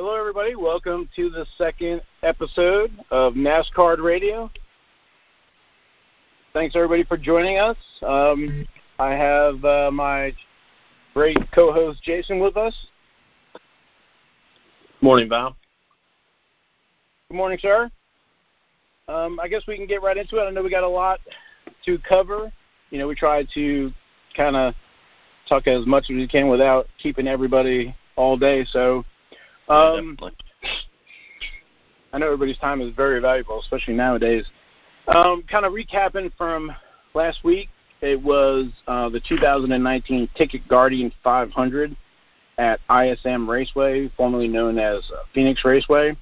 Hello, everybody. Welcome to the second episode of NASCAR Radio. Thanks, everybody, for joining us. Um, I have uh, my great co-host Jason with us. Morning, Val. Good morning, sir. Um, I guess we can get right into it. I know we got a lot to cover. You know, we try to kind of talk as much as we can without keeping everybody all day. So, um, yeah, I know everybody's time is very valuable, especially nowadays. Um, kind of recapping from last week, it was uh, the 2019 Ticket Guardian 500 at ISM Raceway, formerly known as uh, Phoenix Raceway,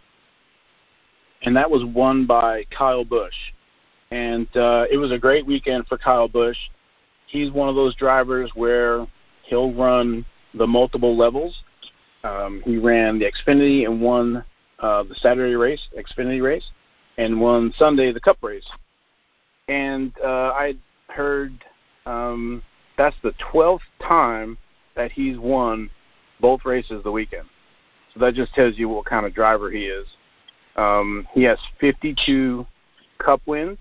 and that was won by Kyle Busch. And uh, it was a great weekend for Kyle Busch. He's one of those drivers where he'll run the multiple levels. Um, he ran the Xfinity and won uh, the Saturday race, Xfinity race, and won Sunday the Cup race. And uh, I heard um, that's the 12th time that he's won both races the weekend. So that just tells you what kind of driver he is. Um, he has 52 Cup wins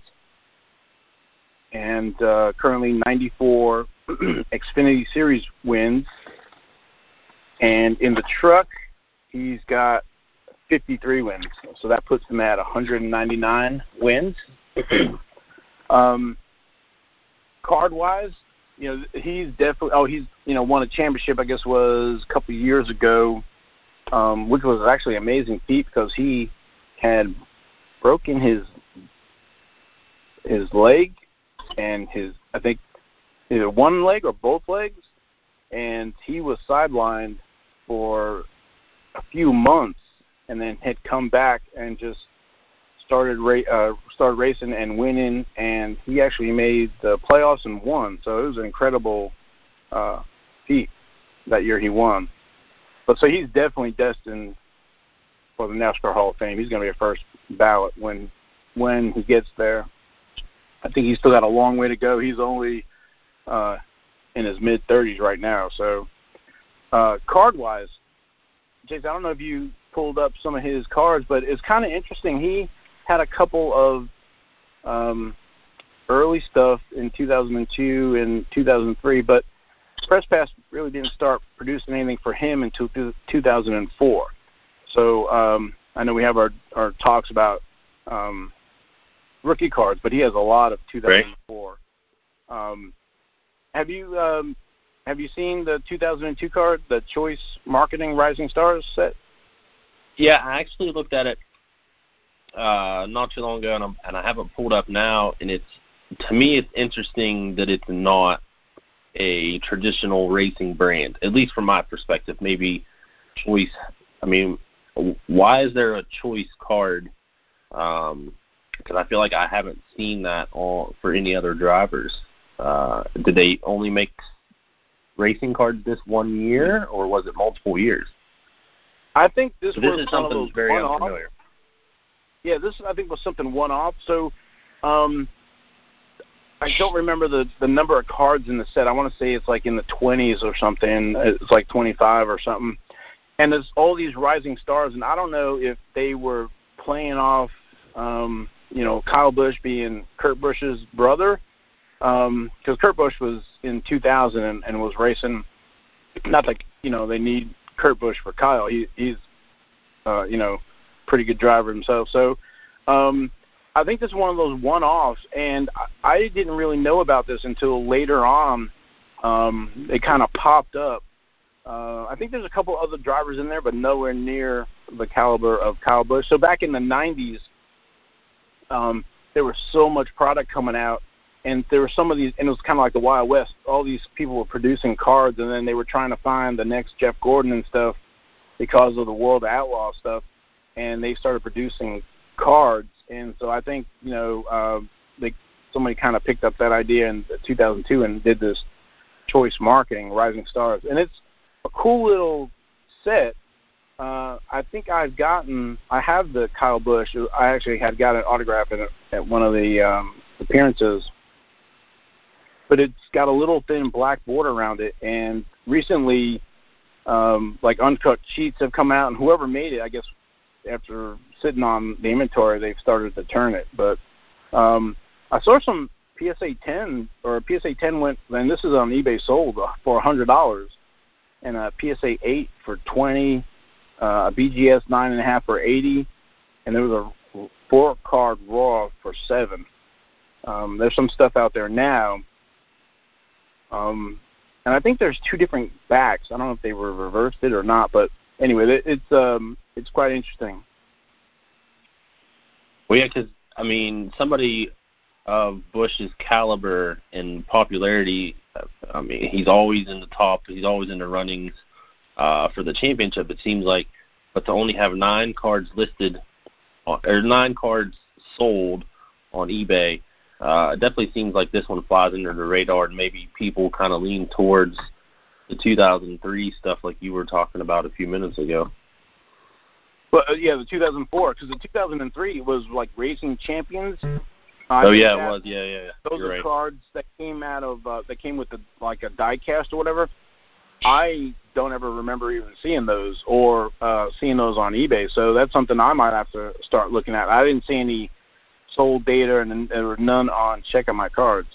and uh, currently 94 Xfinity Series wins. And in the truck, he's got 53 wins. So that puts him at 199 wins. um, card wise, you know, he's definitely. Oh, he's you know won a championship. I guess was a couple of years ago, um, which was actually an amazing feat because he had broken his his leg and his I think either one leg or both legs, and he was sidelined for a few months, and then had come back and just started ra- uh, started racing and winning, and he actually made the playoffs and won. So it was an incredible uh, feat that year he won. But so he's definitely destined for the NASCAR Hall of Fame. He's going to be a first ballot when when he gets there. I think he's still got a long way to go. He's only uh, in his mid 30s right now. So uh, card wise, Jason, I don't know if you pulled up some of his cards, but it's kind of interesting. He had a couple of um, early stuff in 2002 and 2003, but Press Pass really didn't start producing anything for him until 2004. So um, I know we have our, our talks about um, rookie cards, but he has a lot of 2004. Right. Um, have you um, have you seen the 2002 card, the Choice Marketing Rising Stars set? Yeah, I actually looked at it uh, not too long ago, and, I'm, and I have it pulled up now. And it's to me, it's interesting that it's not a traditional racing brand, at least from my perspective. Maybe Choice. I mean, why is there a Choice card? Um, because I feel like I haven't seen that all for any other drivers. Uh, did they only make racing cards this one year, or was it multiple years? I think this, so was is something very one-off. unfamiliar. Yeah, this I think was something one-off. So, um, I don't remember the the number of cards in the set. I want to say it's like in the 20s or something. It's like 25 or something. And there's all these rising stars, and I don't know if they were playing off um, you know, Kyle Busch being Kurt Busch's brother, because um, Kurt Busch was in 2000 and, and was racing. Not like you know they need Kurt Busch for Kyle. He, he's uh, you know pretty good driver himself. So um, I think this is one of those one-offs, and I, I didn't really know about this until later on. Um, it kind of popped up. Uh, I think there's a couple other drivers in there, but nowhere near the caliber of Kyle Busch. So back in the 90s, um, there was so much product coming out, and there were some of these, and it was kind of like the Wild West. All these people were producing cards, and then they were trying to find the next Jeff Gordon and stuff because of the World Outlaw stuff, and they started producing cards. And so I think you know uh, they somebody kind of picked up that idea in 2002 and did this choice marketing, Rising Stars, and it's a cool little set uh, I think I've gotten, I have the Kyle Busch. I actually had got an autograph at, at one of the um, appearances, but it's got a little thin black border around it. And recently, um, like uncut sheets have come out, and whoever made it, I guess, after sitting on the inventory, they've started to turn it. But um, I saw some PSA 10 or PSA 10 went, and this is on eBay sold for a hundred dollars, and a PSA 8 for 20, uh, a BGS nine and a half for 80, and there was a four card raw for seven. Um, there's some stuff out there now. Um, and I think there's two different backs. I don't know if they were reversed it or not, but anyway, it, it's um, it's quite interesting. Well, yeah, because I mean, somebody of Busch's caliber and popularity, I mean, he's always in the top. He's always in the runnings uh, for the championship. It seems like, but to only have nine cards listed, or nine cards sold on eBay uh, it definitely seems like this one flies under the radar, and maybe people kind of lean towards the 2003 stuff, like you were talking about a few minutes ago. Well, uh, yeah, the 2004, because the 2003 was like Racing Champions. oh yeah, it was. Yeah, yeah. yeah. Those You're are right. cards that came out of uh, that came with the like a die cast or whatever. I don't ever remember even seeing those or uh, seeing those on eBay. So that's something I might have to start looking at. I didn't see any sold data, and there were none on checking my cards.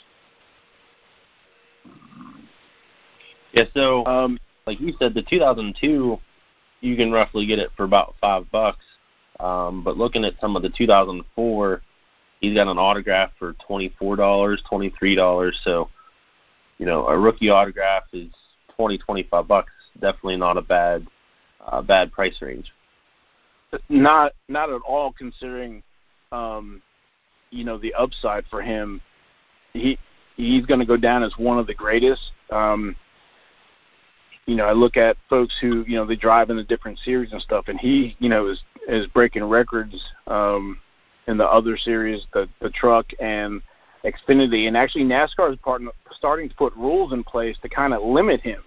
Yeah, so um, like you said, the 2002, you can roughly get it for about five bucks. Um, but looking at some of the 2004, he's got an autograph for twenty four dollars, twenty three dollars. So, you know, a rookie autograph is twenty twenty five bucks. Definitely not a bad uh, bad price range. Not not at all, considering um, you know the upside for him. He he's going to go down as one of the greatest. Um, you know, I look at folks who you know they drive in the different series and stuff, and he you know is is breaking records um, in the other series, the the truck and Xfinity, and actually NASCAR is part, starting to put rules in place to kind of limit him.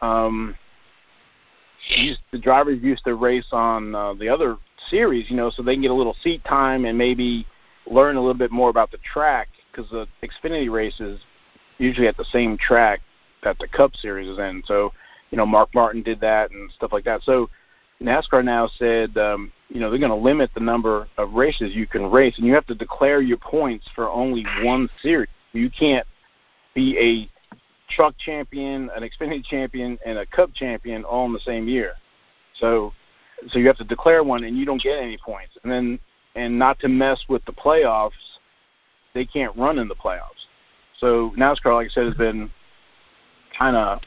Um, the drivers used to race on uh, the other series, you know, so they can get a little seat time and maybe learn a little bit more about the track because the Xfinity races usually at the same track that the Cup Series is in. So, you know, Mark Martin did that and stuff like that. So, NASCAR now said, um, you know, they're going to limit the number of races you can race, and you have to declare your points for only one series. You can't be a truck champion, an Xfinity champion, and a Cup champion all in the same year. So, so you have to declare one, and you don't get any points. And then and not to mess with the playoffs, they can't run in the playoffs. So NASCAR, like I said, has been kind of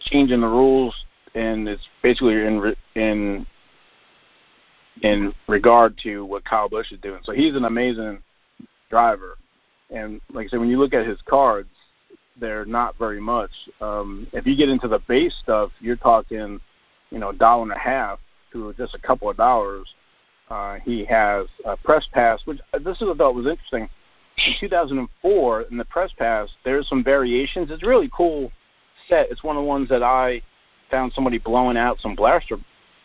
changing the rules, and it's basically in in in regard to what Kyle Busch is doing. So he's an amazing driver, and like I said, when you look at his cards, they're not very much. Um, if you get into the base stuff, you're talking, you know, a dollar and a half to just a couple of dollars uh, he has a press pass, which uh, this is what I thought was interesting. In 2004, in the press pass, there's some variations. It's a really cool set. It's one of the ones that I found somebody blowing out some blaster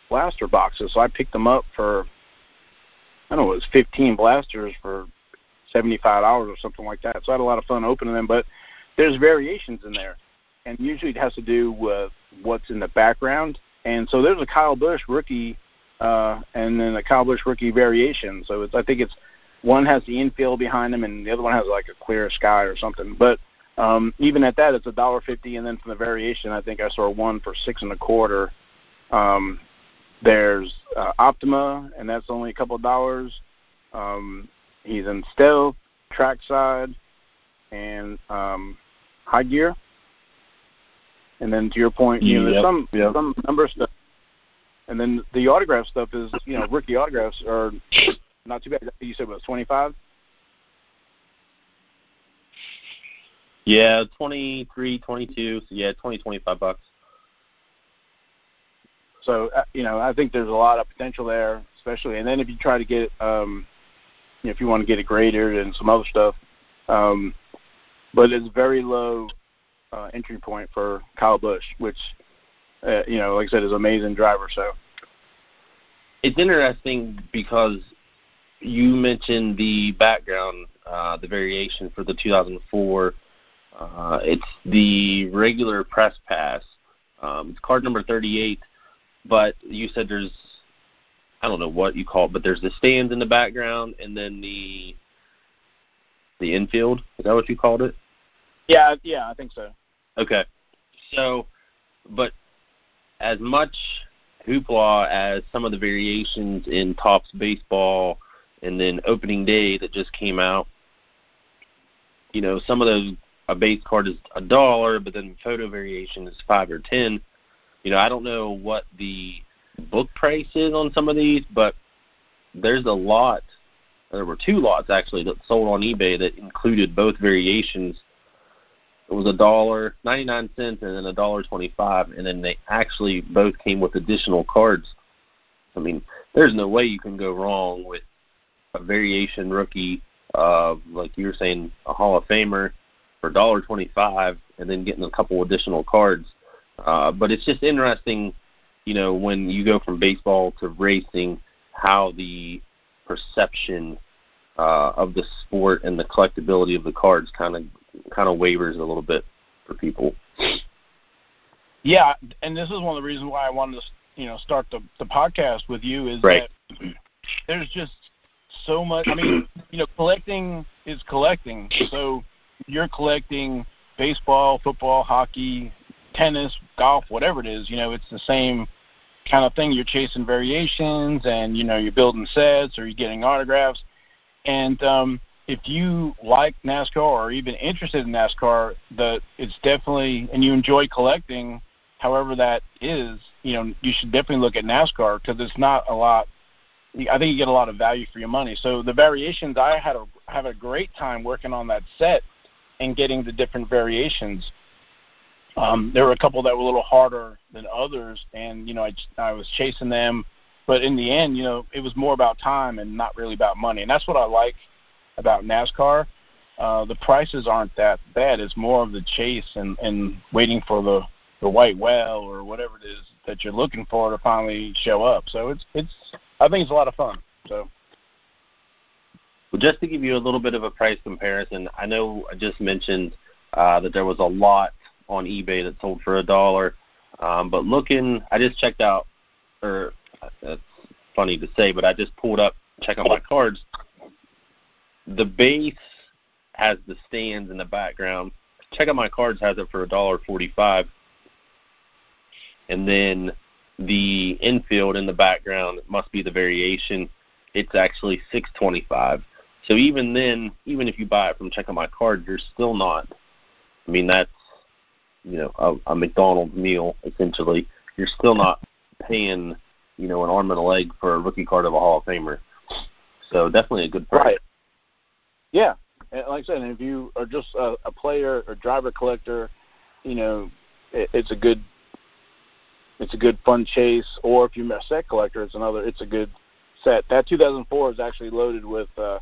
blaster boxes, so I picked them up for I don't know, it was 15 blasters for 75 dollars or something like that. So I had a lot of fun opening them. But there's variations in there, and usually it has to do with what's in the background. And so there's a Kyle Busch rookie uh, and then a Kyle rookie variation. So it's, I think it's one has the infield behind him, and the other one has like a clear sky or something. But um, even at that, it's a dollar fifty, and then from the variation, I think I saw one for six and a quarter. Um, there's uh, Optima, and that's only a couple of dollars. Um, he's in stealth, trackside, and um, high gear. And then to your point, you know, there's some yep. some number of stuff and then the autograph stuff is, you know, rookie autographs are not too bad. You said it was 25? Yeah, twenty three, twenty two. So yeah, twenty, twenty five bucks. So, uh, you know, I think there's a lot of potential there, especially. And then if you try to get, um, you know, if you want to get it graded and some other stuff, um, but it's very low uh, entry point for Kyle Busch, which, uh, you know, like I said, is an amazing driver. So, It's interesting because you mentioned the background, uh, the variation for the 2004. Uh, it's the regular press pass. Um, it's card number 38, but you said there's I don't know what you call it, but there's the stands in the background and then the the infield. Is that what you called it? Yeah, yeah, I think so. Okay. So, but as much hoopla as some of the variations in Topps baseball and then opening day that just came out, you know, some of those a base card is a dollar, but then photo variation is five or ten. You know, I don't know what the book price is on some of these, but there's a lot. There were two lots actually that sold on eBay that included both variations. It was a dollar ninety nine cents and then a dollar twenty five, and then they actually both came with additional cards. I mean, there's no way you can go wrong with a variation rookie of like you were saying a Hall of Famer for dollar twenty five, and then getting a couple additional cards. Uh, but it's just interesting, you know, when you go from baseball to racing, how the perception uh, of the sport and the collectability of the cards kind of kind of wavers a little bit for people. Yeah, and this is one of the reasons why I wanted to, you know, start the the podcast with you is right. that there's just so much. I mean, you know, collecting is collecting. So you're collecting baseball, football, hockey, tennis, golf, whatever it is. You know, it's the same kind of thing. You're chasing variations, and you know, you're building sets or you're getting autographs. And um, if you like NASCAR or even interested in NASCAR, the it's definitely and you enjoy collecting, however that is, you know, you should definitely look at NASCAR because it's not a lot. I think you get a lot of value for your money. So the variations, I had a have a great time working on that set and getting the different variations. Um, there were a couple that were a little harder than others, and you know I I was chasing them, but in the end, you know it was more about time and not really about money, and that's what I like about NASCAR. Uh, the prices aren't that bad. It's more of the chase and and waiting for the the white whale or whatever it is that you're looking for to finally show up. So it's it's I think it's a lot of fun. So. Well, just to give you a little bit of a price comparison, I know I just mentioned uh, that there was a lot on eBay that sold for a dollar, um, but looking, I just checked out, or that's funny to say, but I just pulled up, check out my cards. The base has the stands in the background. Check out my cards has it for a dollar forty-five, and then the infield in the background must be the variation. It's actually six twenty-five. So even then, even if you buy it from Check Out My Card, you're still not. I mean, that's you know a, a McDonald's meal essentially. You're still not paying you know an arm and a leg for a rookie card of a Hall of Famer. So definitely a good price. Right. Yeah, and like I said, if you are just a, a player or driver collector, you know, it, it's a good it's a good fun chase. Or if you're a set collector, it's another it's a good set. That 2004 is actually loaded with uh,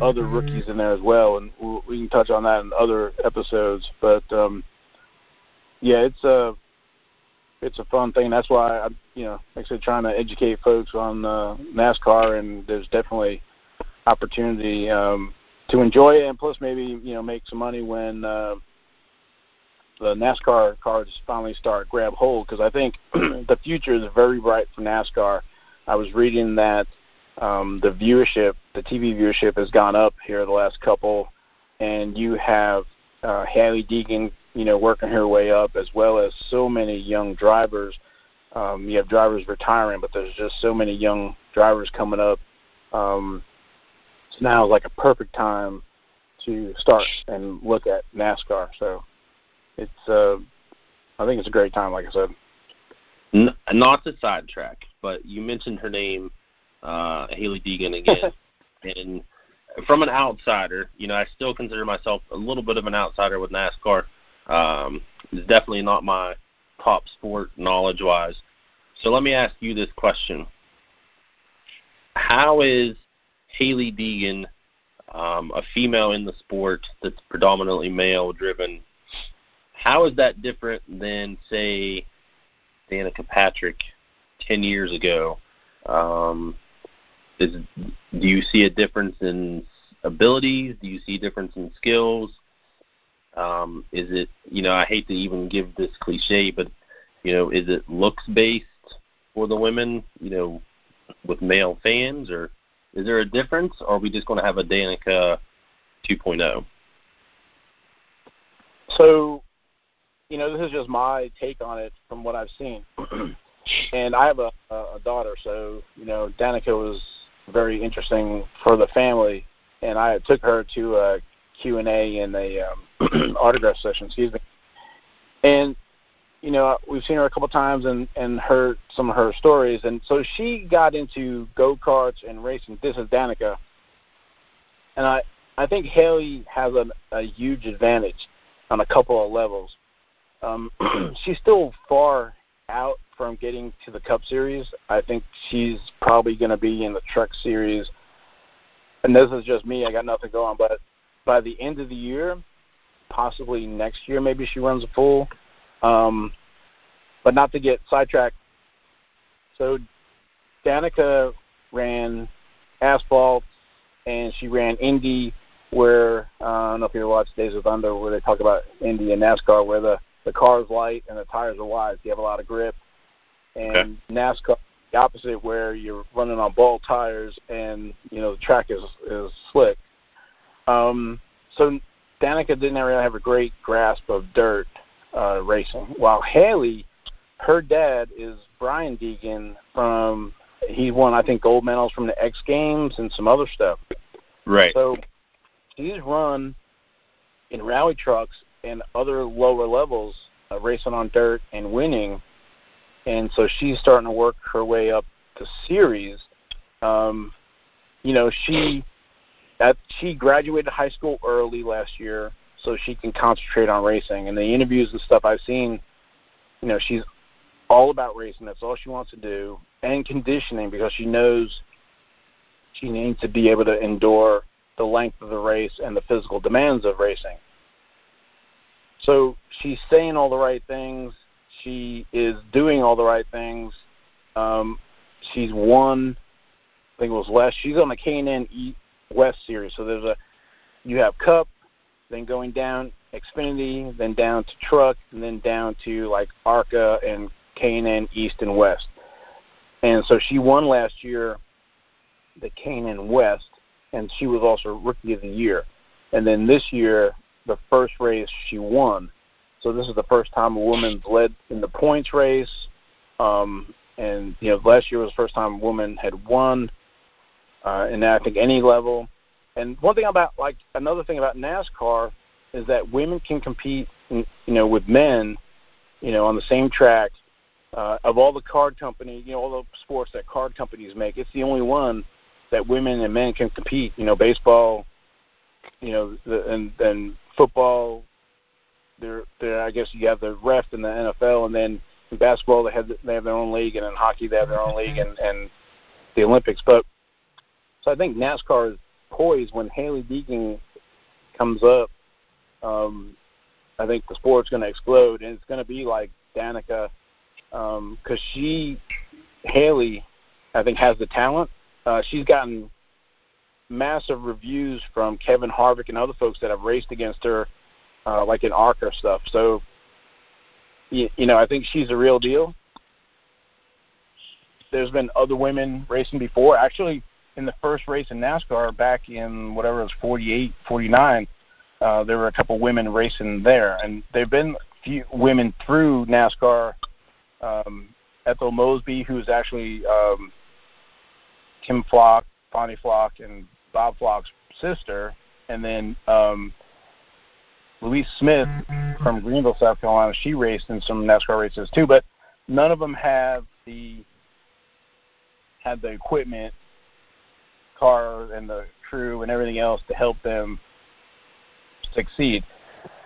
other rookies in there as well, and we'll, we can touch on that in other episodes. But um, yeah, it's a it's a fun thing. That's why I, you know, like I said, trying to educate folks on uh, NASCAR, and there's definitely opportunity um, to enjoy it, and plus maybe you know make some money when uh, the NASCAR cars finally start grab hold. Because I think the future is very bright for NASCAR. I was reading that um, the viewership, the TV viewership, has gone up here the last couple, and you have uh, Hailie Deegan, you know, working her way up, as well as so many young drivers. Um, you have drivers retiring, but there's just so many young drivers coming up. Um, so now is like a perfect time to start and look at NASCAR. So it's, uh, I think it's a great time, like I said. N- not to sidetrack, but you mentioned her name uh, Hailie Deegan again. and from an outsider, you know, I still consider myself a little bit of an outsider with NASCAR. Um, it's definitely not my top sport knowledge wise. So let me ask you this question. How is Hailie Deegan, um, a female in the sport that's predominantly male driven, how is that different than, say, Danica Patrick 10 years ago? Um, is do you see a difference in abilities? Do you see a difference in skills? Um, is it you know I hate to even give this cliche, but You know, is it looks based for the women? You know, with male fans, or is there a difference? Or are we just going to have a Danica 2.0? So, you know, this is just my take on it from what I've seen. and I have a, a daughter, so you know, Danica was very interesting for the family, and I took her to a Q and A and a um, autograph session. Excuse me. And you know, we've seen her a couple times and and heard some of her stories, and so she got into go karts and racing. This is Danica, and I I think Hailie has a, a huge advantage on a couple of levels. Um, she's still far out from getting to the Cup Series. I think she's probably going to be in the Truck Series. And this is just me. I got nothing going. But by the end of the year, possibly next year, maybe she runs a full. Um, but not to get sidetracked. So Danica ran asphalt, and she ran Indy, where uh, I don't know if you ever watched Days of Thunder, where they talk about Indy and NASCAR, where the the car is light and the tires are wide. So you have a lot of grip. And okay. NASCAR, the opposite, where you're running on ball tires and you know the track is is slick. Um, so Danica didn't really have a great grasp of dirt uh, racing, while Hailie, her dad is Brian Deegan from. He won, I think, gold medals from the X Games and some other stuff. Right. So he's run in rally trucks and other lower levels uh, racing on dirt and winning. And so she's starting to work her way up the series. Um, you know, she that she graduated high school early last year so she can concentrate on racing. And the interviews and stuff I've seen, you know, she's all about racing. That's all she wants to do, and conditioning because she knows she needs to be able to endure the length of the race and the physical demands of racing. So she's saying all the right things. She is doing all the right things. Um, she's won. I think it was last. She's on the K&N West series. So there's a you have Cup, then going down Xfinity, then down to Truck, and then down to like ARCA and K&N East and West. And so she won last year the K&N West, and she was also Rookie of the Year. And then this year the first race she won. So this is the first time a woman's led in the points race. Um, and you know, last year was the first time a woman had won, uh, and I think any level. And one thing about like another thing about NASCAR is that women can compete, you know, with men, you know, on the same track. Uh, of all the card company, you know, all the sports that card companies make, it's the only one that women and men can compete. You know, baseball, you know, the, and then football, there, there. I guess you have the ref in the NFL, and then in basketball they have they have their own league, and in hockey they have their own league, and and the Olympics. But so I think NASCAR is when Hailie Deegan comes up. Um, I think the sport's going to explode, and it's going to be like Danica, because um, she, Hailie, I think has the talent. Uh, she's gotten massive reviews from Kevin Harvick and other folks that have raced against her, uh, like in ARCA stuff. So, you, you know, I think she's a real deal. There's been other women racing before. Actually, in the first race in NASCAR back in whatever it was, 48, 49, uh, there were a couple women racing there, and there've been a few women through NASCAR. Um, Ethel Mobley, who's actually um, Tim Flock, Fonty Flock, and Bob Flock's sister, and then um, Louise Smith from Greenville, South Carolina. She raced in some NASCAR races too, but none of them have the had the equipment, car, and the crew and everything else to help them succeed.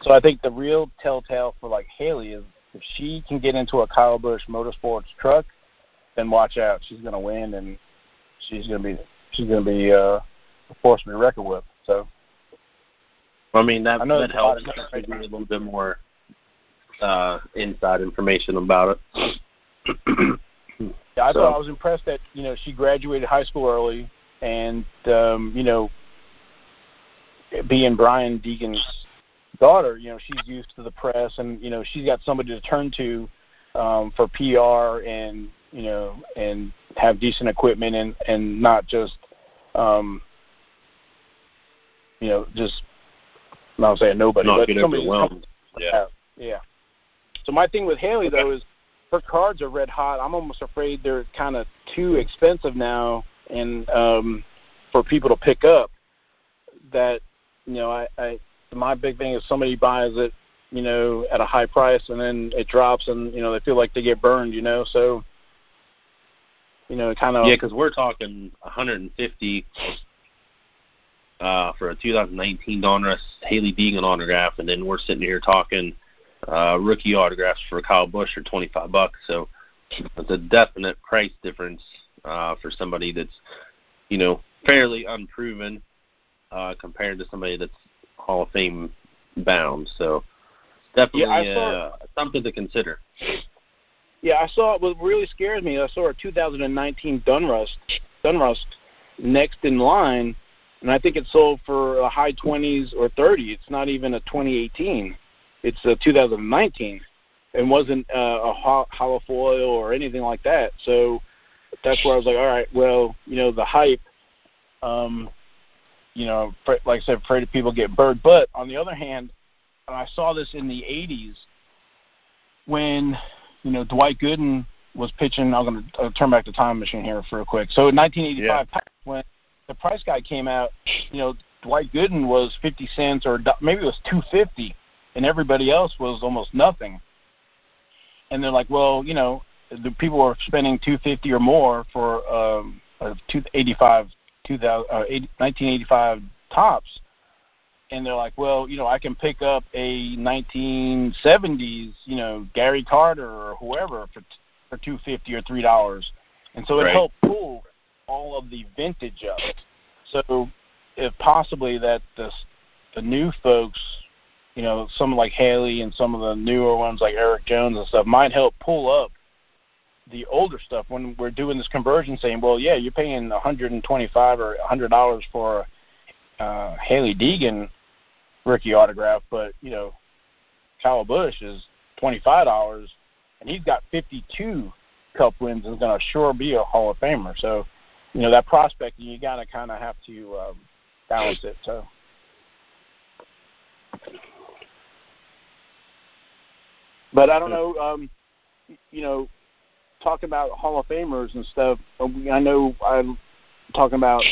So I think the real telltale for like Hailie is if she can get into a Kyle Busch Motorsports truck, then watch out. She's going to win, and she's going to be she's going to be uh, a force to be reckoned with. So, I mean that I know that helps a little bit more uh, inside information about it. yeah, I so. thought I was impressed that you know she graduated high school early, and um, you know, being Brian Deegan's daughter, you know, she's used to the press, and you know, she's got somebody to turn to um, for PR and you know and have decent equipment and and not just um, you know just not saying nobody, not but get somebody overwhelmed. Yeah. yeah. So my thing with Hailie though is her cards are red hot. I'm almost afraid they're kind of too expensive now, and um, for people to pick up. That you know, I, I my big thing is somebody buys it, you know, at a high price, and then it drops, and you know they feel like they get burned, you know. So you know, kind of Yeah, because we're talking 150 uh, for a 2019 Donruss Hailie Deegan autograph, and then we're sitting here talking uh, rookie autographs for Kyle Busch for 25 bucks. So it's a definite price difference uh, for somebody that's, you know, fairly unproven uh, compared to somebody that's Hall of Fame bound. So definitely Yeah, saw- uh, something to consider. Yeah, I saw what really scares me. I saw a 2019 Donruss, Donruss next in line, and I think it sold for a high 20s or 30. It's not even a 2018. It's a 2019. and wasn't uh, a ho- hollow foil or anything like that. So that's where I was like, all right, well, you know, the hype. Um, you know, like I said, afraid of people get burned. But on the other hand, and I saw this in the 80s when you know Dwight Gooden was pitching. I'm going to turn back the time machine here for a quick. So in 1985, when the price guide came out, you know Dwight Gooden was 50 cents or maybe it was 250, and everybody else was almost nothing. And they're like, well, you know, the people were spending 250 or more for um, a 285, 2000, uh, 80, 1985 Topps and they're like, well, you know, I can pick up a 1970s, you know, Gary Carter or whoever for for two fifty or three dollars, and so it Right. helped pull all of the vintage up. So, if possibly that the the new folks, you know, some like Hailie and some of the newer ones like Erik Jones and stuff might help pull up the older stuff when we're doing this conversion, saying, well, yeah, you're paying 125 or 100 dollars for uh, Hailie Deegan rookie autograph, but you know, Kyle Busch is twenty five dollars, and he's got fifty two Cup wins and is going to sure be a Hall of Famer. So, you know, that prospecting you got to kind of have to um, balance it. So. But I don't know, um, you know, talking about Hall of Famers and stuff. uh, I know I'm talking about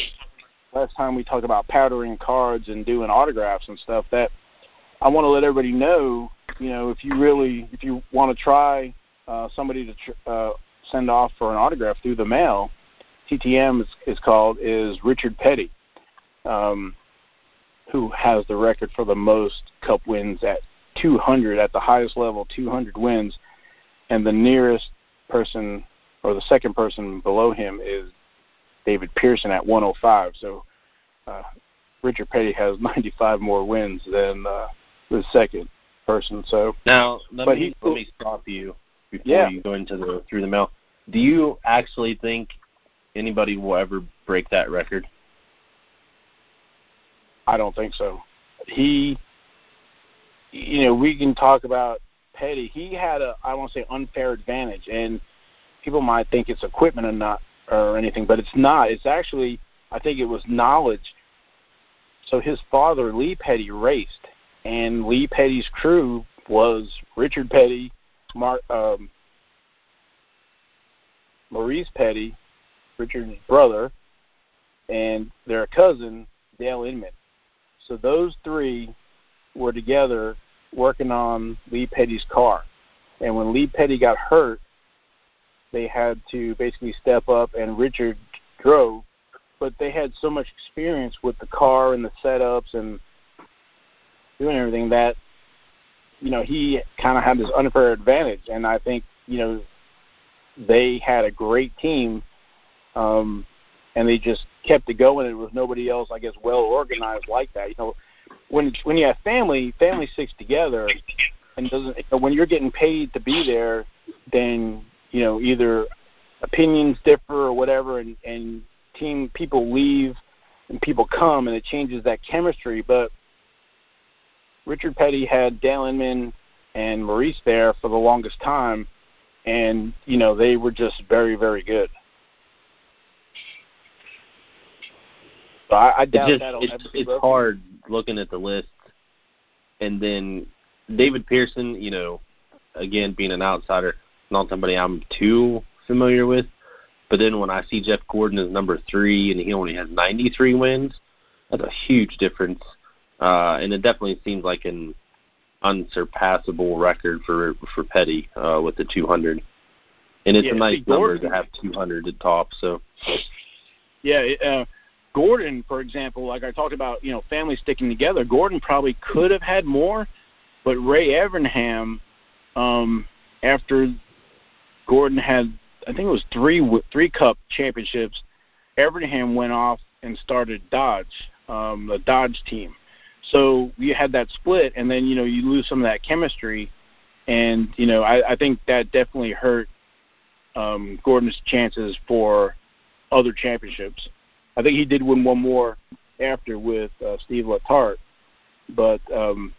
last time we talked about powdering cards and doing autographs and stuff that I want to let everybody know, you know, if you really if you want to try uh, somebody to tr- uh, send off for an autograph through the mail, TTM is, is called is Richard Petty, um, who has the record for the most Cup wins at 200 at the highest level, 200 wins, and the nearest person or the second person below him is David Pearson at 105. So uh, Richard Petty has 95 more wins than uh, the second person. So Now, let But me he- let me stop you before Yeah. you go into the through the mail. Do you actually think anybody will ever break that record? I don't think so. He, you know, we can talk about Petty. He had a, I won't say unfair advantage, and people might think it's equipment or not or anything, but it's not. It's actually, I think it was knowledge. So his father, Lee Petty, raced, and Lee Petty's crew was Richard Petty, Mark, um, Maurice Petty, Richard's brother, and their cousin Dale Inman. So those three were together working on Lee Petty's car. And when Lee Petty got hurt, they had to basically step up and Richard drove. But they had so much experience with the car and the setups and doing everything that, you know, he kind of had this unfair advantage. And I think, you know, they had a great team. Um, and they just kept it going. There was nobody else, I guess, well organized like that. You know, when when you have family, family sticks together, and doesn't. When you're getting paid to be there, then you know either opinions differ or whatever, and and team people leave and people come, and it changes that chemistry. But Richard Petty had Dale Inman and Maurice there for the longest time, and you know they were just very very good. So I, I doubt it's that'll just, ever it's, be it's broken. hard looking at the list, and then David Pearson. You know, again being an outsider, not somebody I'm too familiar with. But then when I see Jeff Gordon as number three and he only has 93 wins, that's a huge difference. Uh, and it definitely seems like an unsurpassable record for for Petty uh, with the 200. And it's Yeah, a nice number Gordon- to have 200 at top. So Yeah, uh, Gordon, for example, like I talked about, you know, family sticking together. Gordon probably could have had more, but Ray Evernham, um, after Gordon had, I think it was three three Cup championships, Evernham went off and started Dodge, um, the Dodge team. So you had that split, and then you know you lose some of that chemistry, and you know I, I think that definitely hurt um, Gordon's chances for other championships. I think he did win one more after with uh, Steve Letarte, but um,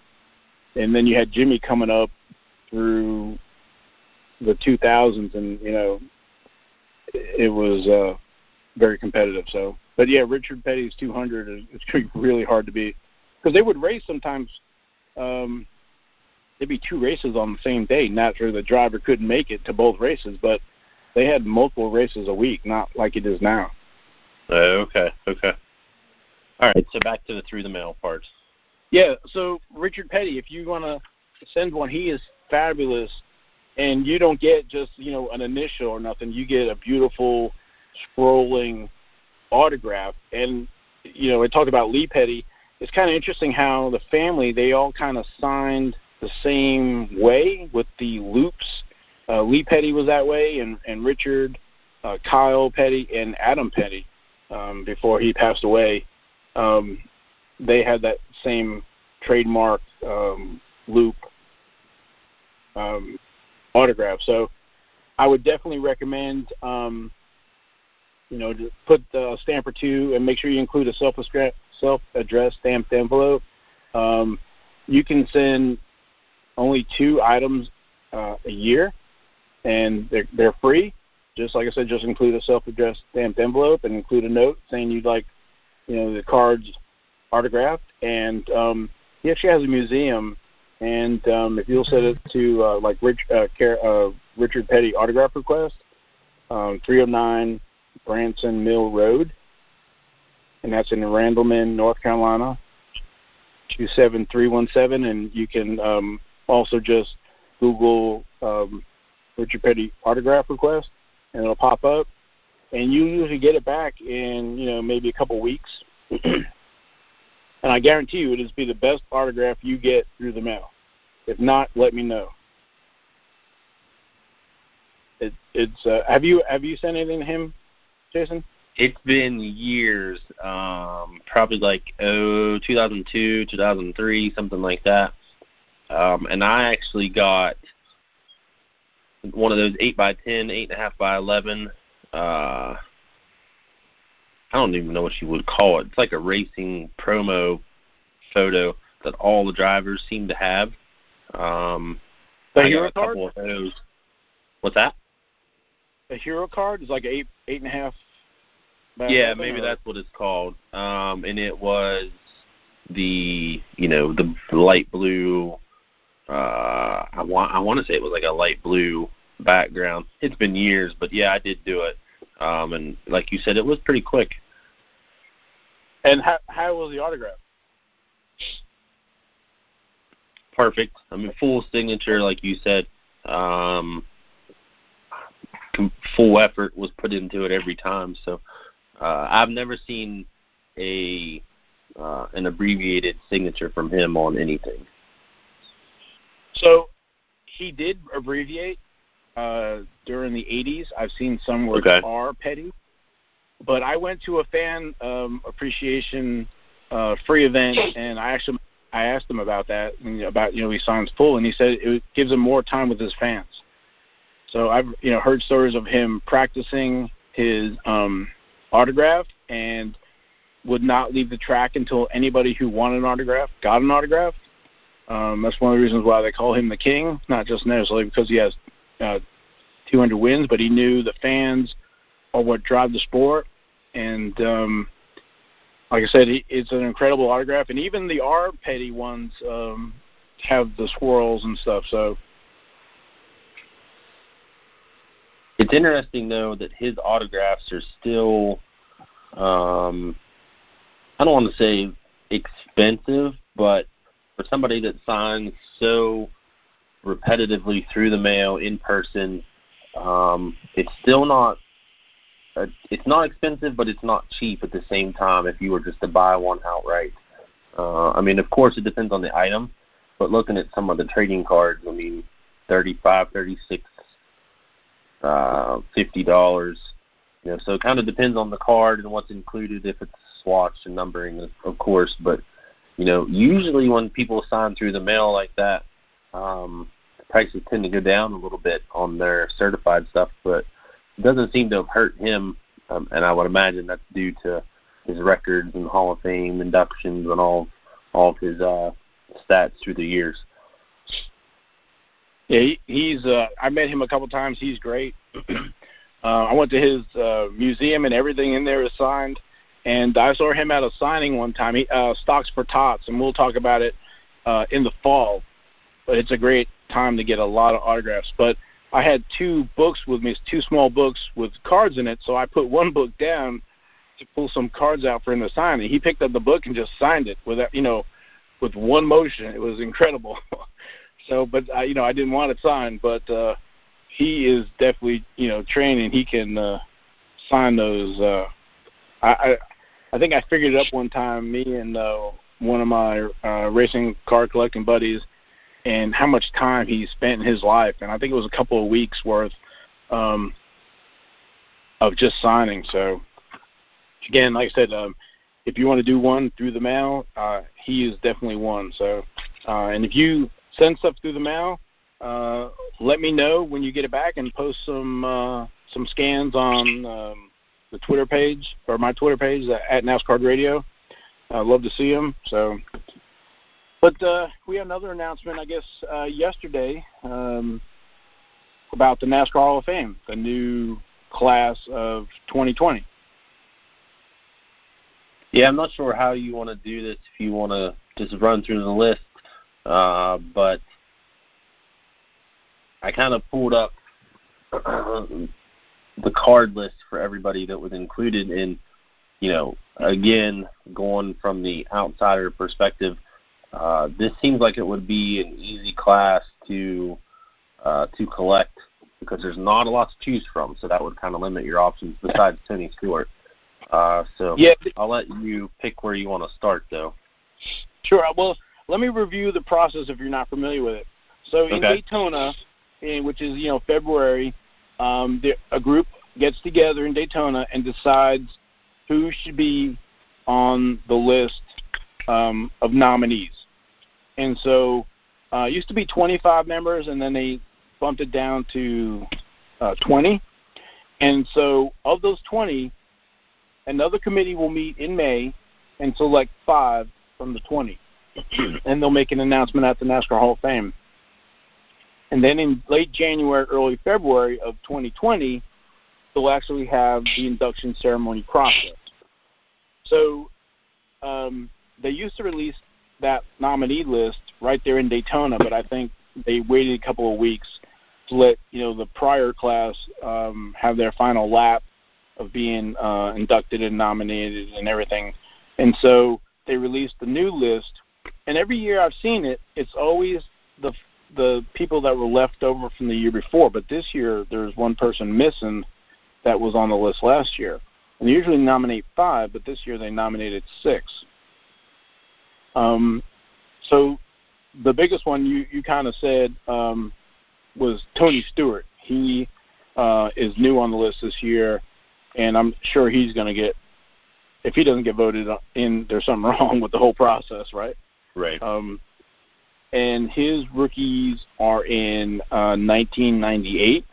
and then you had Jimmie coming up through the 2000s, and you know it, was uh, very competitive. So, but yeah, Richard Petty's 200 is it's really hard to beat because they would race sometimes. Um, there'd be two races on the same day. Naturally, the driver couldn't make it to both races, but they had multiple races a week, not like it is now. Uh, okay, okay. All right, so back to the through the mail parts. Yeah, so Richard Petty, if you want to send one, he is fabulous, and you don't get just you know an initial or nothing. You get a beautiful, scrolling autograph, and you know, I talked about Lee Petty. It's kind of interesting how the family they all kind of signed the same way with the loops. Uh, Lee Petty was that way, and and Richard, uh, Kyle Petty, and Adam Petty um, before he passed away. Um, they had that same trademark um, loop um, autograph. So I would definitely recommend, um, you know, to put the stamp or two and make sure you include a self self addressed stamped envelope. Um, you can send only two items uh, a year, and they're they're free. Just like I said, just include a self addressed stamped envelope and include a note saying you'd like, you know, the cards autographed. And um, he actually has a museum, and um, if you'll set it to uh, like Rich, uh, Car- uh, Richard Petty autograph request, um, 309 Branson Mill Road, and that's in Randleman, North Carolina, 27317. And you can um, also just Google um, Richard Petty autograph request, and it'll pop up. And you usually get it back in you know maybe a couple weeks. and I guarantee you, it'll be the best autograph you get through the mail. If not, let me know. It, it's uh, have you have you sent anything to him, Jason? It's been years, um, probably like oh, 2002, 2003, something like that. Um, and I actually got one of those eight by ten, eight and a half by eleven. Uh, I don't even know what you would call it. It's like a racing promo photo that all the drivers seem to have. Um, The I hero got a couple of those. What's that? A hero card is like eight eight and a half. by yeah, 11, maybe or- that's what it's called. Um, and it was the you know the light blue. Uh, I want I want to say it was like a light blue background. It's been years, but yeah, I did do it. Um, and like you said, it was pretty quick. And how how was the autograph? Perfect. I mean, full signature, like you said. Um, full effort was put into it every time. So uh, I've never seen a uh, an abbreviated signature from him on anything. So he did abbreviate uh, during the 80s. I've seen some where Okay. R Petty. But I went to a fan um, appreciation uh, free event, and I actually I asked him about that and about you know he signs full, and he said it gives him more time with his fans. So I've you know heard stories of him practicing his um, autograph and would not leave the track until anybody who wanted an autograph got an autograph. Um, that's one of the reasons why they call him the king, not just necessarily because he has uh, 200 wins, but he knew the fans are what drive the sport. And um, like I said, he, it's an incredible autograph, and even the R Petty ones um, have the swirls and stuff. So it's interesting though that his autographs are still. Um, I don't want to say expensive, but for somebody that signs so repetitively through the mail in person, um, it's still not. Uh, it's not expensive, but it's not cheap at the same time. If you were just to buy one outright, uh, I mean, of course, it depends on the item. But looking at some of the trading cards, I mean, thirty-five, thirty-six, uh, fifty dollars. You know, so it kind of depends on the card and what's included. If it's swatch and numbering, of course. But you know, usually when people sign through the mail like that, um, prices tend to go down a little bit on their certified stuff, but it doesn't seem to have hurt him. Um, and I would imagine that's due to his records and Hall of Fame inductions and all all of his uh, stats through the years. Yeah, he, he's. Uh, I met him a couple times. He's great. uh, I went to his uh, museum and everything in there is signed. And I saw him at a signing one time. He uh, stocks for tots, and we'll talk about it uh, in the fall. But it's a great time to get a lot of autographs. But I had two books with me, two small books with cards in it. So I put one book down to pull some cards out for him to sign. And he picked up the book and just signed it without, you know, with one motion. It was incredible. so, but I, you know, I didn't want it signed, but uh, he is definitely, you know, trained and he can uh, sign those. Uh, I, I think I figured it up one time. Me and uh, one of my uh, racing car collecting buddies and how much time he spent in his life, and I think it was a couple of weeks worth um, of just signing. So, again, like I said, um, if you want to do one through the mail, uh, he is definitely one. So, uh, and if you send stuff through the mail, uh, let me know when you get it back and post some uh, some scans on um, the Twitter page or my Twitter page uh, at NASCAR Radio. I'd love to see them. So but uh, we had another announcement, I guess, uh, yesterday um, about the NASCAR Hall of Fame, the new class of 2020. Yeah, I'm not sure how you want to do this. If you want to just run through the list, uh, but I kind of pulled up the card list for everybody that was included in. You know, again, going from the outsider perspective uh, this seems like it would be an easy class to uh, to collect because there's not a lot to choose from. So that would kind of limit your options besides Tony Stewart. Uh, so yeah. I'll let you pick where you want to start, though. Sure. Well, let me review the process if you're not familiar with it. So in okay. Daytona, in, which is you know February, um, the, a group gets together in Daytona and decides who should be on the list um, of nominees. And so uh, it used to be 25 members, and then they bumped it down to uh, 20. And so of those 20, another committee will meet in May and select five from the 20. and they'll make an announcement at the NASCAR Hall of Fame. And then in late January, early February of 2020, they'll actually have the induction ceremony process. So um, they used to release that nominee list right there in Daytona, but I think they waited a couple of weeks to let you know the prior class um, have their final lap of being uh, inducted and nominated and everything, and so they released the new list. And every year I've seen it, it's always the the people that were left over from the year before. But this year there's one person missing that was on the list last year. And they usually nominate five, but this year they nominated six. Um, so the biggest one you, you kind of said um, was Tony Stewart. He uh, is new on the list this year, and I'm sure he's going to get. If he doesn't get voted in, there's something wrong with the whole process, right? Right. Um, and his rookies are in uh, 1998.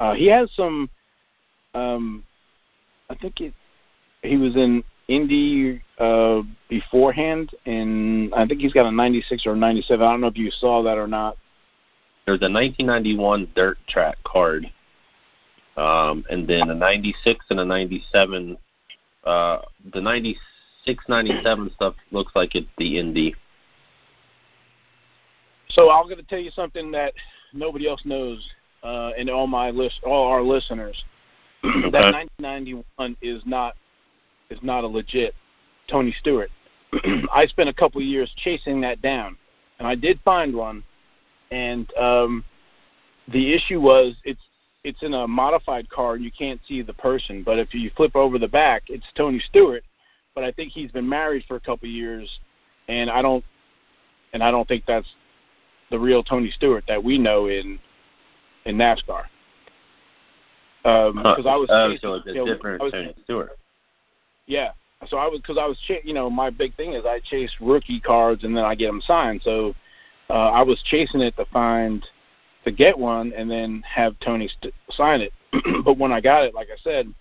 Uh, he has some. Um, I think it, he was in Indy uh, beforehand, and I think he's got a 96 or 97. I don't know if you saw that or not. There's a 1991 dirt track card Um, and then a 96 and a 97. Uh, the 96, 97 stuff looks like it's the Indy. So I'm going to tell you something that nobody else knows, uh, and all my list, all our listeners. Okay. that 1991 is not is not a legit Tony Stewart. I spent a couple of years chasing that down, and I did find one. And um, the issue was it's it's in a modified car and you can't see the person. But if you flip over the back, it's Tony Stewart. But I think he's been married for a couple of years, and I don't and I don't think that's the real Tony Stewart that we know in in NASCAR. Because I was oh, chasing, so it's a you know, different was- Tony Stewart. yeah. So I was because I was ch- you know my big thing is I chase rookie cards and then I get them signed. So uh, I was chasing it to find to get one and then have Tony st- sign it. but when I got it, like I said,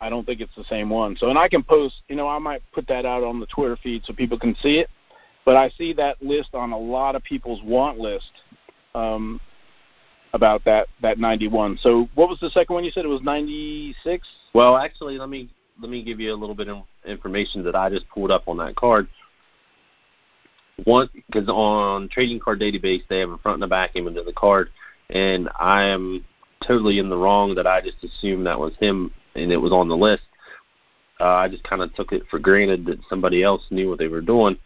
I don't think it's the same one. So and I can post, you know, I might put that out on the Twitter feed so people can see it. But I see that list on a lot of people's want list um, about that that 91. So what was the second one you said? It was 96. Well, actually, let me let me give you a little bit of information that I just pulled up on that card. One, because on Trading Card Database they have a front and a back image of the card, and I am totally in the wrong that I just assumed that was him and it was on the list. Uh, I just kind of took it for granted that somebody else knew what they were doing.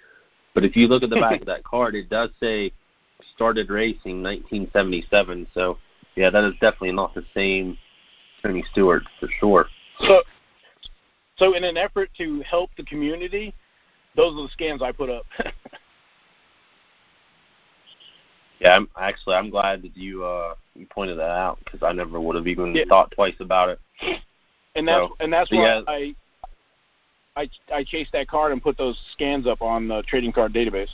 But if you look at the back of that card, it does say started racing 1977. So yeah, that is definitely not the same Tony Stewart for sure. So, so in an effort to help the community, those are the scans I put up. Yeah, I'm actually I'm glad that you uh you pointed that out because I never would have even Yeah. thought twice about it. and that's So, and that's so why yeah. I I I chased that card and put those scans up on the trading card database.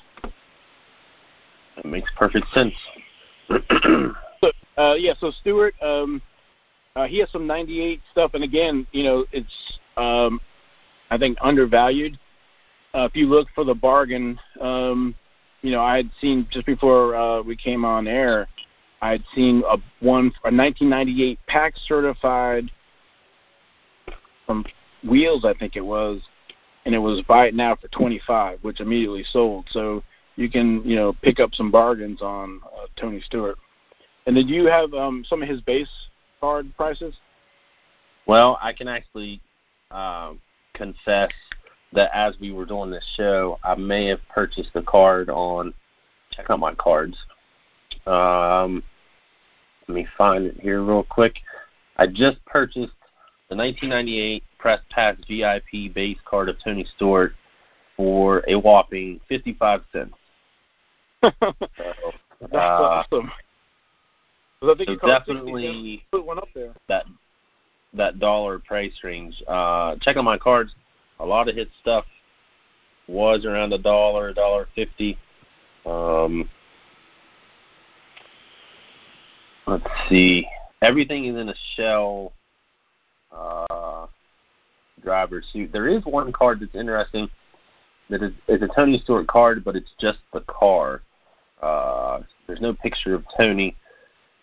That makes perfect sense. So, uh, yeah, so Stewart, um, uh, he has some '98 stuff, and again, you know, it's um, I think undervalued. Uh, if you look for the bargain, um, you know, I had seen just before uh, we came on air, I had seen a one a 1998 pack certified from Wheels, I think it was, and it was buy it now for 25, which immediately sold. So you can you know pick up some bargains on uh, Tony Stewart. And did you have um, some of his base card prices? Well, I can actually uh, confess that as we were doing this show, I may have purchased the card on. Check out my cards. Um, let me find it here real quick. I just purchased the 1998 Press Pass VIP base card of Tony Stewart for a whopping 55 cents. That's So, uh, awesome. I think so you cost 60 definitely put one up there. that that dollar price range. Uh, check out my cards. A lot of his stuff was around a dollar, a dollar fifty. Um, let's see. Everything is in a shell uh, driver suit. There is one card that's interesting. That is, is a Tony Stewart card, but it's just the car. Uh, there's no picture of Tony.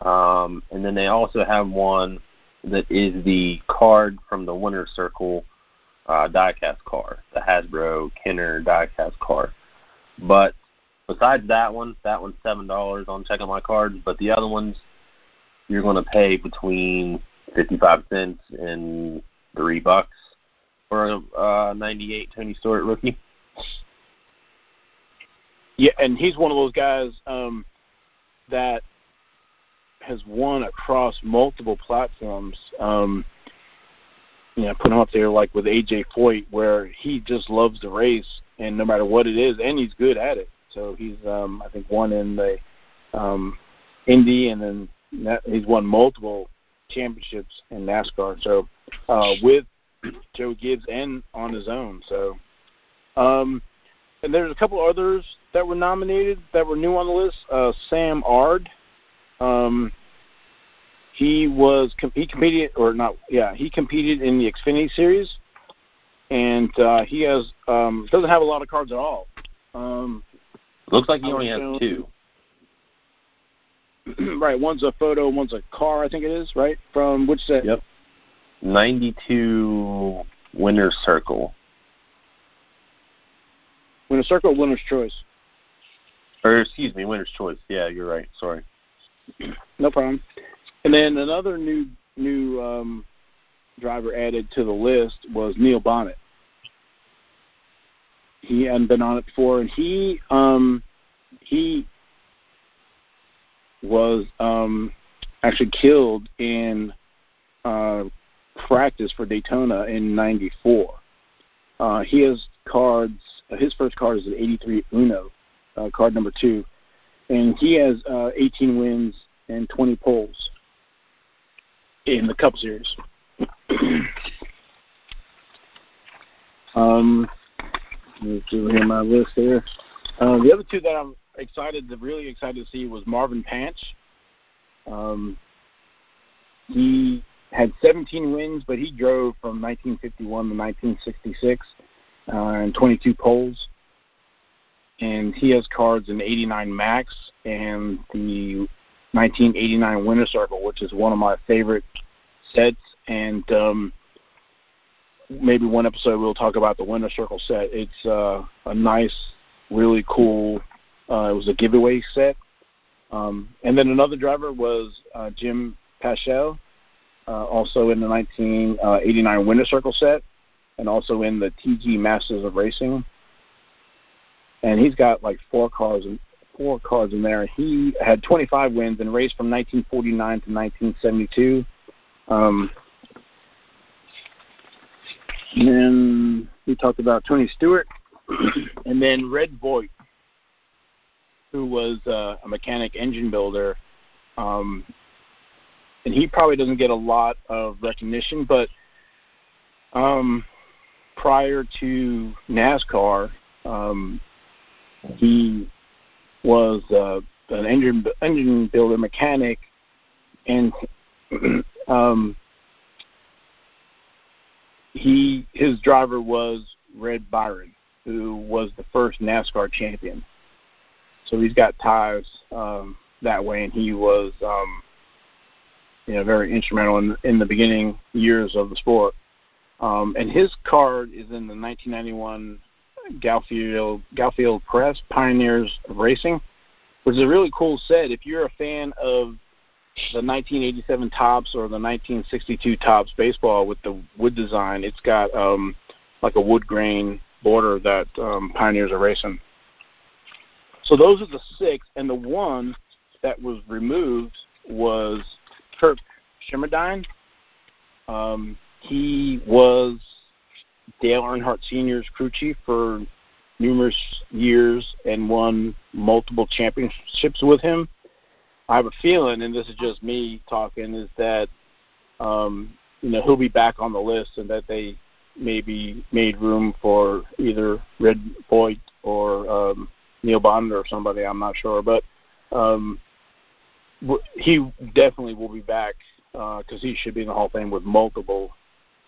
Um, and then they also have one that is the card from the winner circle uh, diecast car, the Hasbro Kenner diecast car. But besides that one, that one's seven dollars on checking my cards. But the other ones, you're going to pay between fifty-five cents and three bucks for a uh, '98 Tony Stewart rookie. Yeah, and he's one of those guys um, that has won across multiple platforms. Um, you know, put him up there like with AJ Foyt, where he just loves to race, and no matter what it is, and he's good at it. So he's, um, I think, won in the um, Indy, and then that, he's won multiple championships in NASCAR. So uh, with Joe Gibbs and on his own. So, um, and there's a couple others that were nominated that were new on the list. Uh, Sam Ard. Um, he was he competed or not? Yeah, he competed in the Xfinity Series, and uh, he has um, doesn't have a lot of cards at all. Um, Looks like he only has shown- two. right. One's a photo, one's a car. I think it is right from which set? Yep. Ninety-two winner's circle. Winner's circle, winner's choice. Or excuse me, winner's choice. Yeah, you're right. Sorry. No problem. And then another new new um, driver added to the list was Neil Bonnett. He hadn't been on it before, and he um, he was um, actually killed in uh, practice for Daytona in '94. Uh, he has cards. His first card is an '83 Uno, uh, card number two, and he has uh, 18 wins and 20 poles in the Cup Series. um, let's see here my list here. Uh, the other two that I'm excited, really excited to see was Marvin Panch. Um, he had 17 wins, but he drove from 1951 to 1966 uh, and 22 poles. And he has cards in 89 Maxx and the 1989 Winter Circle, which is one of my favorite sets. And um, maybe one episode we'll talk about the Winter Circle set. It's uh, a nice, really cool. Uh, it was a giveaway set. Um, and then another driver was uh, Jim Paschal, uh, also in the 1989 Winter Circle set, and also in the TG Masters of Racing. And he's got like four cars and four cards in there. He had 25 wins and raced from 1949 to 1972. Um, and then we talked about Tony Stewart, and then Red Vogt, who was uh, a mechanic engine builder. Um, and he probably doesn't get a lot of recognition, but um, prior to NASCAR, um, he was uh, an engine engine builder mechanic, and um, he his driver was Red Byron, who was the first NASCAR champion. So he's got ties um, that way, and he was um, you know very instrumental in in the beginning years of the sport. Um, and his card is in the 1991 Galfield Galfield Press Pioneers of Racing, which is a really cool set. If you're a fan of the 1987 Topps or the 1962 Topps baseball with the wood design, it's got um, like a wood grain border that um, Pioneers are racing. So those are the six, and the one that was removed was Kirk Shelmerdine. Um, he was Dale Earnhardt Sr.'s crew chief for numerous years and won multiple championships with him. I have a feeling, and this is just me talking, is that um, you know he'll be back on the list, and that they maybe made room for either Red Vogt or um, Neil Bond or somebody. I'm not sure, but um, he definitely will be back because uh, he should be in the Hall of Fame with multiple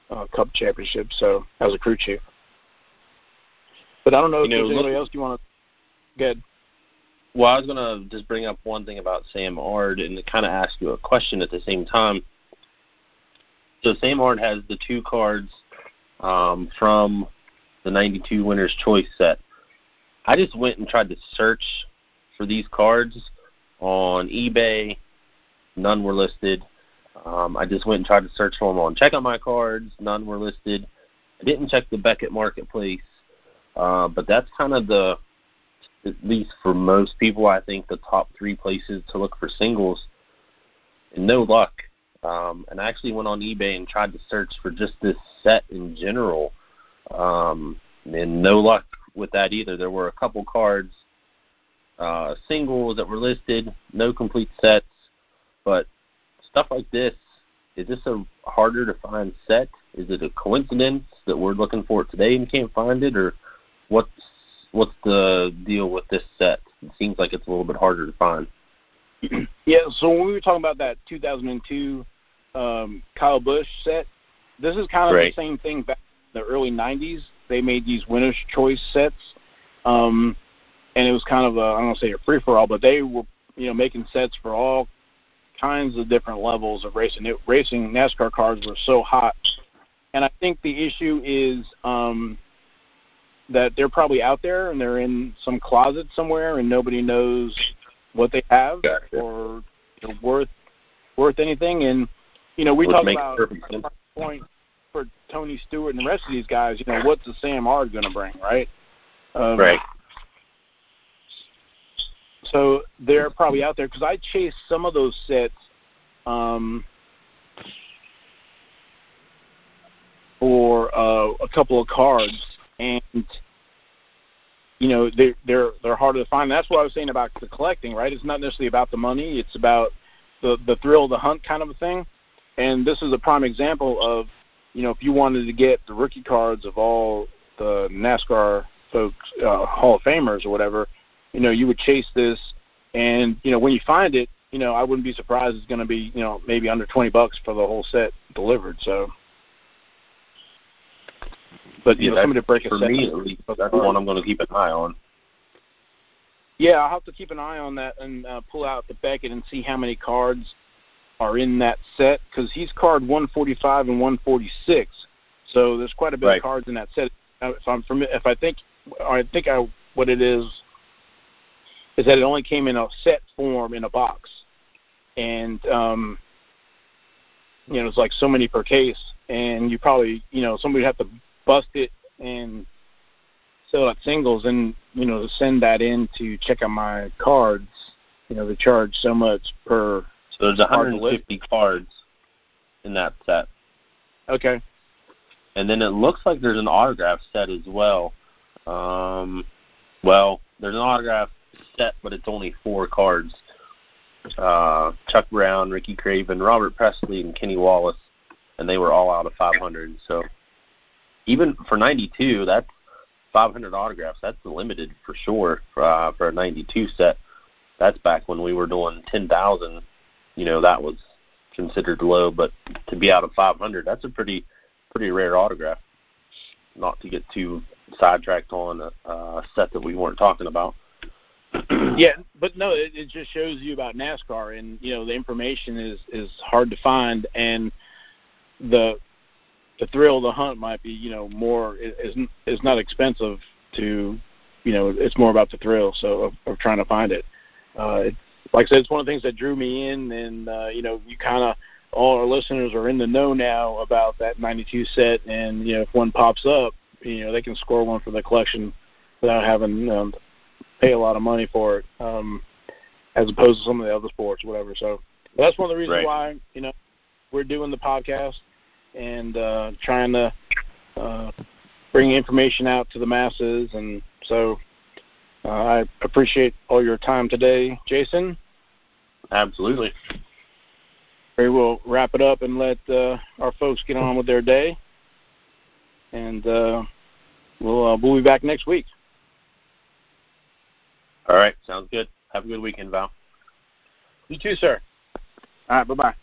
uh, Cup championships. So as a crew chief, but I don't know if know, there's anybody else you want to get. Well, I was gonna just bring up one thing about Sam Ard and kind of ask you a question at the same time. So Sam Ard has the two cards um, from the '92 Winners' Choice set. I just went and tried to search for these cards on eBay. None were listed. Um, I just went and tried to search for them on Check Out My Cards. None were listed. I didn't check the Beckett Marketplace, uh, but that's kind of the, at least for most people, I think the top three places to look for singles. And no luck. Um, and I actually went on eBay and tried to search for just this set in general, um, and no luck with that either. There were a couple cards, uh, singles that were listed, no complete sets, but stuff like this, is this a harder to find set? Is it a coincidence that we're looking for it today and can't find it, or what's what's the deal with this set? It seems like it's a little bit harder to find. Yeah, so when we were talking about that 2002 um, Kyle Busch set, this is kind of right. the same thing back in the early 90s. They made these winner's choice sets, um, and it was kind of a I don't want to say a free for all, but they were you know, making sets for all kinds of different levels of racing. It, racing NASCAR cars were so hot, and I think the issue is um, that they're probably out there and they're in some closet somewhere, and nobody knows what they have Gotcha. or you know, worth worth anything. And you know, we Which talk about point for Tony Stewart and the rest of these guys. You know, what's the Sam Ard going to bring, right? Um, Right. So they're probably out there because I chased some of those sets um, for uh, a couple of cards, and you know they're they're they're harder to find. That's what I was saying about the collecting, right? It's not necessarily about the money; it's about the the thrill of the hunt kind of a thing. And this is a prime example of you know if you wanted to get the rookie cards of all the NASCAR folks, uh, Hall of Famers or whatever, you know, you would chase this, and you know, when you find it, you know, I wouldn't be surprised it's going to be, you know, maybe under twenty bucks for the whole set delivered. So, but you Yeah, know, somebody to break a for set. me, at least, that's the one I'm going to keep an eye on. Yeah, I'll have to keep an eye on that and uh, pull out the Beckett and see how many cards are in that set because he's card 145 and 146. So there's quite a bit Right. of cards in that set. Uh, If I'm from, if I think, I think I what it is is that it only came in a set form in a box, and um, you know it's like so many per case, and you probably you know somebody would have to bust it and sell it singles, and you know to send that in to check out my cards, you know they charge so much per. So there's Hard to 150 cards in that set. Okay. And then it looks like there's an autograph set as well. Um, well, there's an autograph set, but it's only four cards. Uh, Chuck Brown, Ricky Craven, Robert Pressley, and Kenny Wallace, and they were all out of 500. So even for 92, that's 500 autographs. That's limited for sure for, uh, for a 92 set. That's back when we were doing 10,000. You know, that was considered low, but to be out of 500, that's a pretty pretty rare autograph. Not to get too sidetracked on a, a set that we weren't talking about. Yeah, but no, it, it just shows you about NASCAR, and you know the information is is hard to find, and the the thrill of the hunt might be you know more is is not expensive to you know it's more about the thrill so of, of trying to find it. Uh, it, like I said, it's one of the things that drew me in, and uh, you know you kind of all our listeners are in the know now about that 92 set, and you know if one pops up, you know they can score one for the collection without having um, pay a lot of money for it, um, as opposed to some of the other sports, whatever. So that's one of the reasons Right. why you know we're doing the podcast and uh, trying to uh, bring information out to the masses. And so uh, I appreciate all your time today, Jason. Absolutely. We will wrap it up and let uh, our folks get on with their day, and uh, we'll uh, we'll be back next week. All right. Sounds good. Have a good weekend, Val. You too, sir. All right. Bye bye.